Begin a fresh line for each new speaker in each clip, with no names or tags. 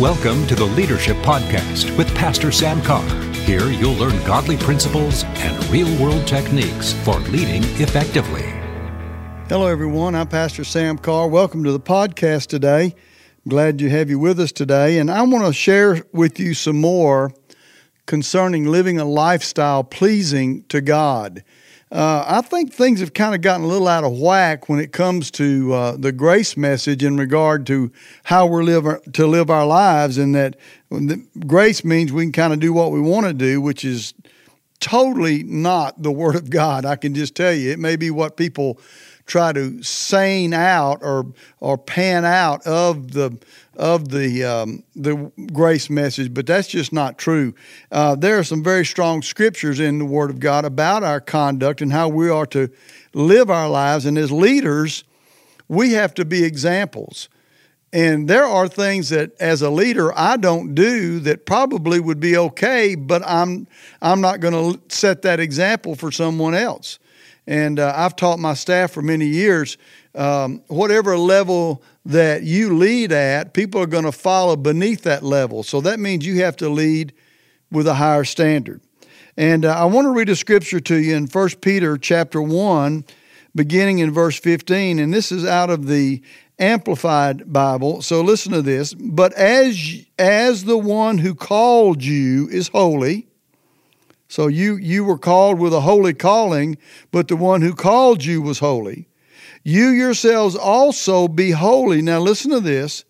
Welcome to the Leadership Podcast with Pastor Sam Carr. Here you'll learn godly principles and real world techniques for leading effectively.
Hello, everyone. I'm Pastor Sam Carr. Welcome to the podcast today. Glad you have you with us today. And I want to share with you some more concerning living a lifestyle pleasing to God. Uh, I think things have kind of gotten a little out of whack when it comes to uh, the grace message in regard to how we're live to live our lives, and that grace means we can kind of do what we want to do, which is totally not the Word of God. I can just tell you, it may be what people try to sane out or or pan out of the of the um, the grace message, but that's just not true. Uh, there are some very strong scriptures in the Word of God about our conduct and how we are to live our lives, and as leaders, we have to be examples. And there are things that, as a leader, I don't do that probably would be okay, but I'm I'm not going to set that example for someone else. And uh, I've taught my staff for many years um, whatever level that you lead at, people are going to follow beneath that level. So that means you have to lead with a higher standard. And uh, I want to read a scripture to you in 1 Peter chapter 1, beginning in verse 15. And this is out of the Amplified Bible. So listen to this. But as, as the one who called you is holy, so you, you were called with a holy calling, but the one who called you was holy. You yourselves also be holy. Now listen to this.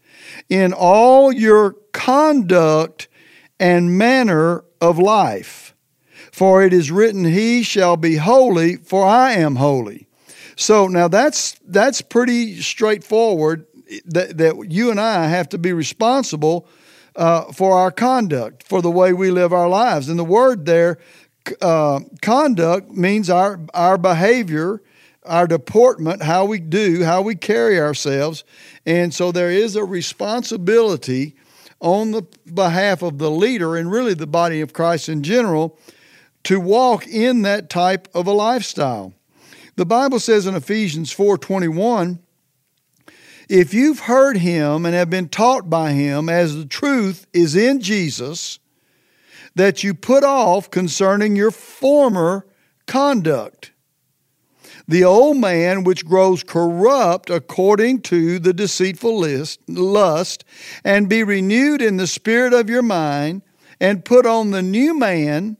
In all your conduct and manner of life. For it is written, He shall be holy, for I am holy. So now that's that's pretty straightforward that, that you and I have to be responsible uh, for our conduct, for the way we live our lives. And the word there, uh, conduct, means our, our behavior, our deportment, how we do, how we carry ourselves. And so there is a responsibility on the behalf of the leader and really the body of Christ in general to walk in that type of a lifestyle. The Bible says in Ephesians 4:21, if you've heard him and have been taught by him as the truth is in Jesus, that you put off concerning your former conduct. The old man which grows corrupt according to the deceitful list, lust, and be renewed in the spirit of your mind, and put on the new man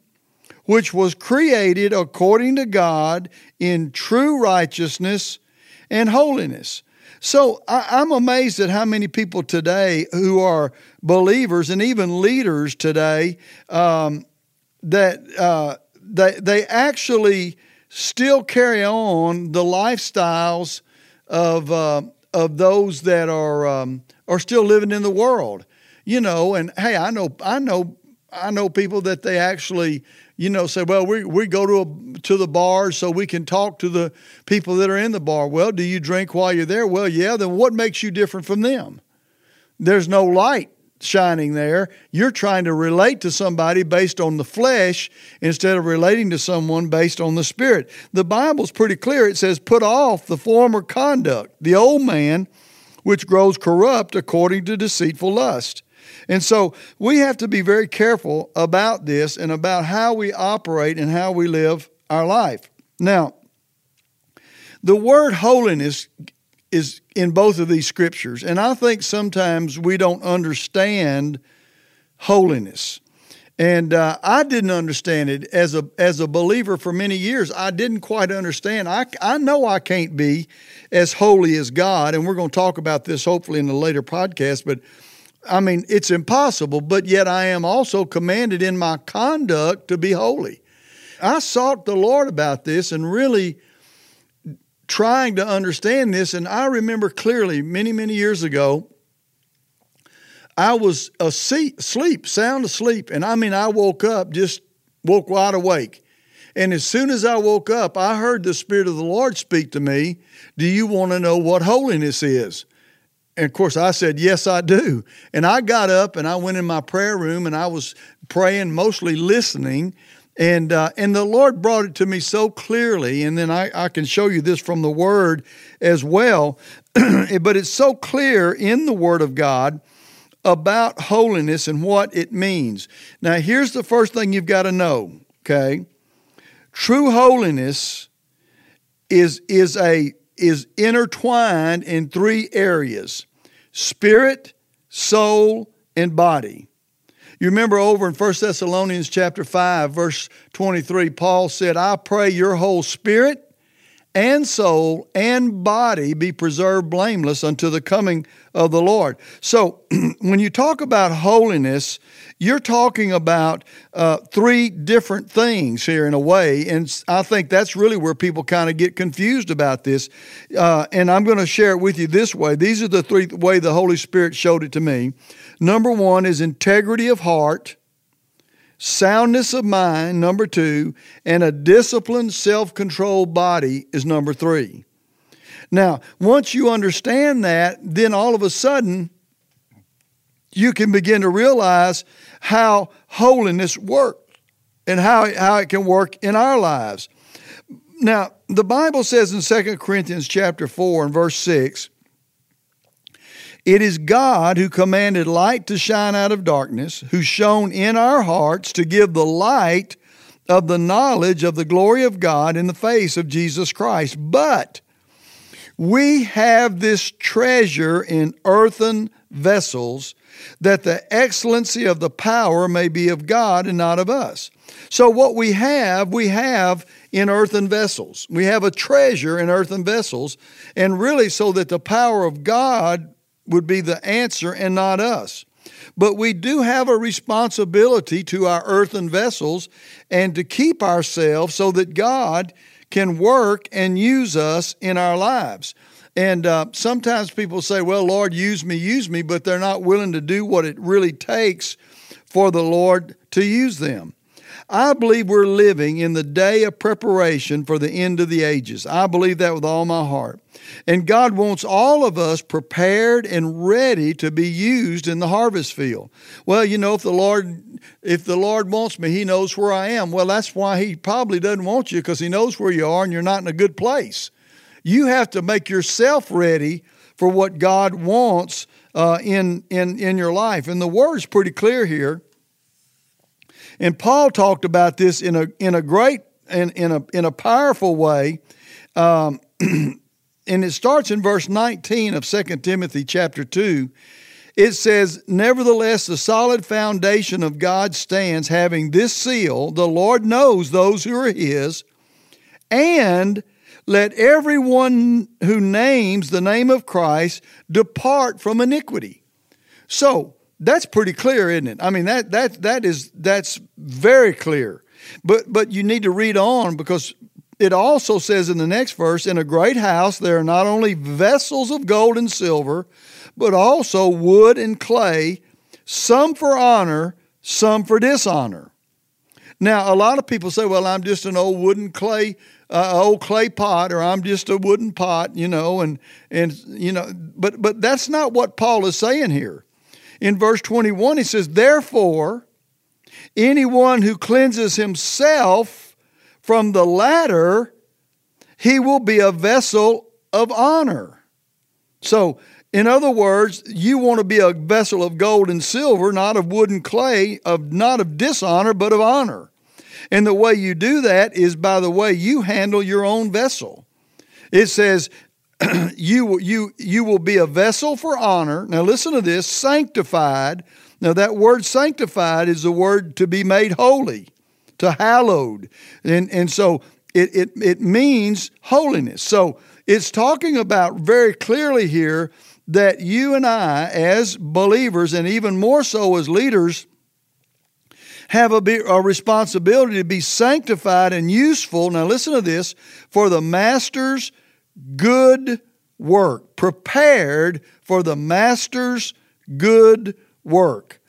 which was created according to God in true righteousness and holiness. So I, am amazed at how many people today who are believers and even leaders today um, that uh, they, they actually still carry on the lifestyles of, uh, of those that are, um, are still living in the world. You know, and hey, I know, I know, I know people that they actually you know, say, well, we, we go to, a, to the bar so we can talk to the people that are in the bar. Well, do you drink while you're there? Well, yeah, then what makes you different from them? There's no light shining there. You're trying to relate to somebody based on the flesh instead of relating to someone based on the spirit. The Bible's pretty clear. It says, put off the former conduct, the old man, which grows corrupt according to deceitful lust and so we have to be very careful about this and about how we operate and how we live our life. Now, the word holiness is in both of these scriptures, and I think sometimes we don't understand holiness. And uh, I didn't understand it as a as a believer for many years. I didn't quite understand. I, I know I can't be as holy as God, and we're going to talk about this hopefully in a later podcast. But I mean, it's impossible, but yet I am also commanded in my conduct to be holy. I sought the Lord about this and really trying to understand this. And I remember clearly many, many years ago, I was asleep, sound asleep. And I mean, I woke up, just woke wide awake. And as soon as I woke up, I heard the Spirit of the Lord speak to me Do you want to know what holiness is? And of course, I said, Yes, I do. And I got up and I went in my prayer room and I was praying, mostly listening. And, uh, and the Lord brought it to me so clearly. And then I, I can show you this from the Word as well. but it's so clear in the Word of God about holiness and what it means. Now, here's the first thing you've got to know, okay? True holiness is, is, a, is intertwined in three areas spirit, soul, and body. You remember over in 1 Thessalonians chapter 5 verse 23 Paul said, "I pray your whole spirit and soul and body be preserved blameless unto the coming of the Lord. So, when you talk about holiness, you're talking about uh, three different things here in a way. And I think that's really where people kind of get confused about this. Uh, and I'm going to share it with you this way. These are the three way the Holy Spirit showed it to me. Number one is integrity of heart soundness of mind, number two, and a disciplined, self controlled body is number three. Now, once you understand that, then all of a sudden, you can begin to realize how holiness works and how, how it can work in our lives. Now, the Bible says in 2 Corinthians chapter 4 and verse 6, it is God who commanded light to shine out of darkness, who shone in our hearts to give the light of the knowledge of the glory of God in the face of Jesus Christ. But we have this treasure in earthen vessels, that the excellency of the power may be of God and not of us. So, what we have, we have in earthen vessels. We have a treasure in earthen vessels, and really so that the power of God would be the answer and not us. But we do have a responsibility to our earthen vessels and to keep ourselves so that God can work and use us in our lives. And uh, sometimes people say, well, Lord, use me, use me, but they're not willing to do what it really takes for the Lord to use them. I believe we're living in the day of preparation for the end of the ages. I believe that with all my heart. And God wants all of us prepared and ready to be used in the harvest field. Well, you know, if the Lord if the Lord wants me, he knows where I am. Well, that's why he probably doesn't want you because he knows where you are and you're not in a good place. You have to make yourself ready for what God wants uh, in, in, in your life. And the word's pretty clear here. And Paul talked about this in a in a great and in, in a in a powerful way. Um, and it starts in verse 19 of 2 Timothy chapter 2. It says, Nevertheless, the solid foundation of God stands, having this seal the Lord knows those who are his, and let everyone who names the name of Christ depart from iniquity. So, that's pretty clear, isn't it? I mean that that that is that's very clear. But but you need to read on because it also says in the next verse, in a great house there are not only vessels of gold and silver, but also wood and clay, some for honor, some for dishonor. Now, a lot of people say, well, I'm just an old wooden clay, uh, old clay pot, or I'm just a wooden pot, you know, and, and, you know, but, but that's not what Paul is saying here in verse 21, he says, Therefore, anyone who cleanses himself from the latter, he will be a vessel of honor. So, in other words, you want to be a vessel of gold and silver, not of wood and clay, of not of dishonor, but of honor. And the way you do that is by the way you handle your own vessel. It says, you, you, you will be a vessel for honor. Now, listen to this sanctified. Now, that word sanctified is the word to be made holy, to hallowed. And, and so it, it, it means holiness. So it's talking about very clearly here that you and I, as believers, and even more so as leaders, have a, be, a responsibility to be sanctified and useful. Now, listen to this for the master's good work, prepared for the master's good work.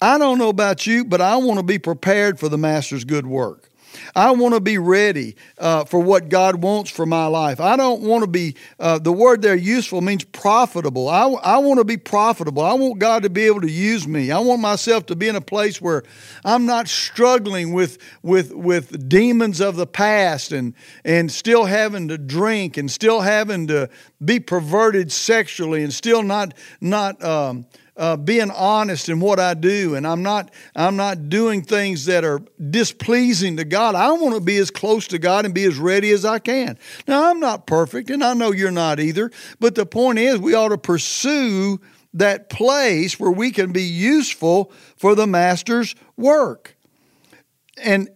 I don't know about you, but I want to be prepared for the master's good work. I want to be ready uh, for what God wants for my life. I don't want to be, uh, the word there useful means profitable. I, I want to be profitable. I want God to be able to use me. I want myself to be in a place where I'm not struggling with, with, with demons of the past and, and still having to drink and still having to be perverted sexually and still not, not um, uh, being honest in what I do, and I'm not I'm not doing things that are displeasing to God. I want to be as close to God and be as ready as I can. Now I'm not perfect, and I know you're not either. But the point is, we ought to pursue that place where we can be useful for the Master's work. And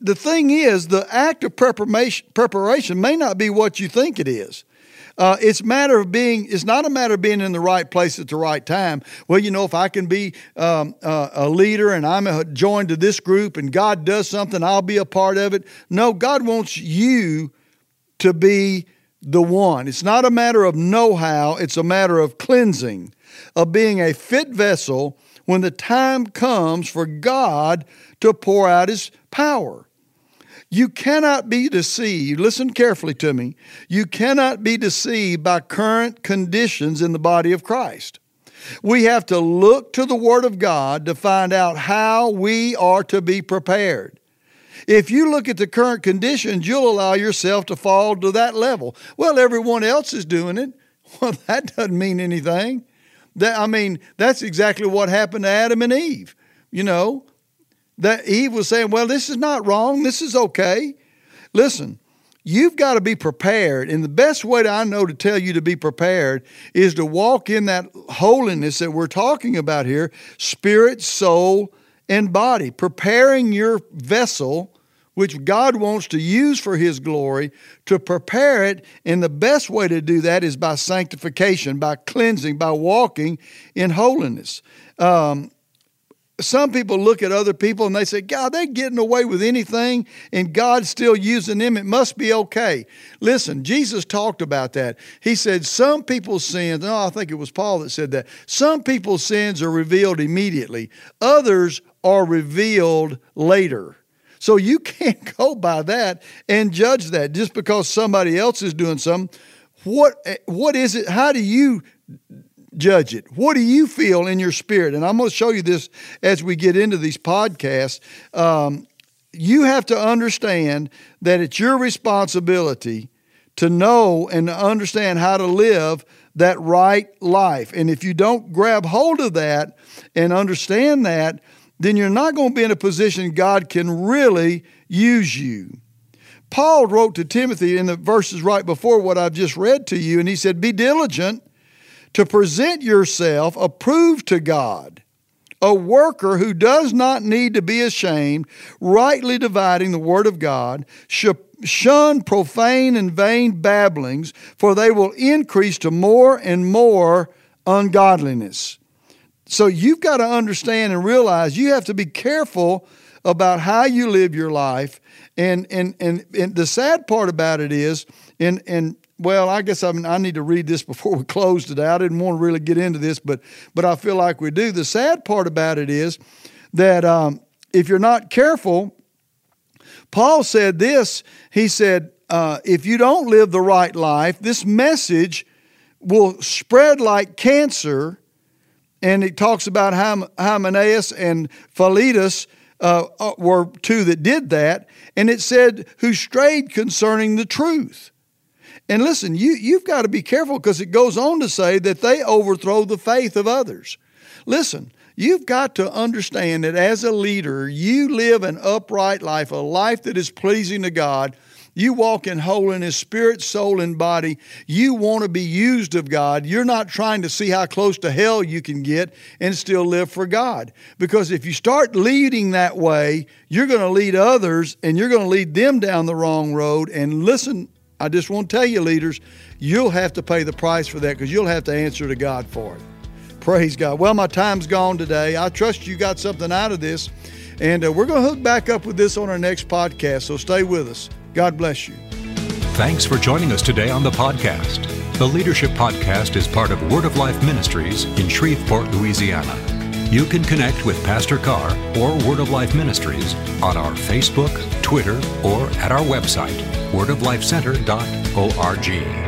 the thing is, the act of preparation, preparation may not be what you think it is. Uh, it's matter of being. It's not a matter of being in the right place at the right time. Well, you know, if I can be um, uh, a leader and I'm joined to this group and God does something, I'll be a part of it. No, God wants you to be the one. It's not a matter of know-how. It's a matter of cleansing, of being a fit vessel when the time comes for God to pour out His power. You cannot be deceived. Listen carefully to me. You cannot be deceived by current conditions in the body of Christ. We have to look to the Word of God to find out how we are to be prepared. If you look at the current conditions, you'll allow yourself to fall to that level. Well, everyone else is doing it. Well, that doesn't mean anything. That, I mean, that's exactly what happened to Adam and Eve. You know, that Eve was saying, Well, this is not wrong. This is okay. Listen, you've got to be prepared. And the best way that I know to tell you to be prepared is to walk in that holiness that we're talking about here spirit, soul, and body, preparing your vessel. Which God wants to use for His glory, to prepare it. And the best way to do that is by sanctification, by cleansing, by walking in holiness. Um, some people look at other people and they say, God, they're getting away with anything and God's still using them. It must be okay. Listen, Jesus talked about that. He said, Some people's sins, no, I think it was Paul that said that. Some people's sins are revealed immediately, others are revealed later. So you can't go by that and judge that just because somebody else is doing something. What, eh, what is it? How do you judge it. What do you feel in your spirit? And I'm going to show you this as we get into these podcasts. Um, you have to understand that it's your responsibility to know and to understand how to live that right life. And if you don't grab hold of that and understand that, then you're not going to be in a position God can really use you. Paul wrote to Timothy in the verses right before what I've just read to you, and he said, Be diligent to present yourself approved to God, a worker who does not need to be ashamed, rightly dividing the word of God. Shun profane and vain babblings, for they will increase to more and more ungodliness. So you've got to understand and realize you have to be careful about how you live your life. And and and, and the sad part about it is, and and well, I guess I'm, i need to read this before we close today. I didn't want to really get into this, but but I feel like we do. The sad part about it is that um, if you're not careful, Paul said this. He said, uh, if you don't live the right life, this message will spread like cancer. And it talks about how Hymenaeus and Philetus uh, uh, were two that did that. And it said, who strayed concerning the truth. And listen, you, you've got to be careful because it goes on to say that they overthrow the faith of others. Listen, you've got to understand that as a leader, you live an upright life, a life that is pleasing to God. You walk in holiness, spirit, soul, and body. You want to be used of God. You're not trying to see how close to hell you can get and still live for God. Because if you start leading that way, you're going to lead others and you're going to lead them down the wrong road. And listen, I just want to tell you, leaders, you'll have to pay the price for that because you'll have to answer to God for it. Praise God. Well, my time's gone today. I trust you got something out of this. And uh, we're going to hook back up with this on our next podcast. So stay with us. God bless you.
Thanks for joining us today on the podcast. The Leadership Podcast is part of Word of Life Ministries in Shreveport, Louisiana. You can connect with Pastor Carr or Word of Life Ministries on our Facebook, Twitter, or at our website, wordoflifecenter.org.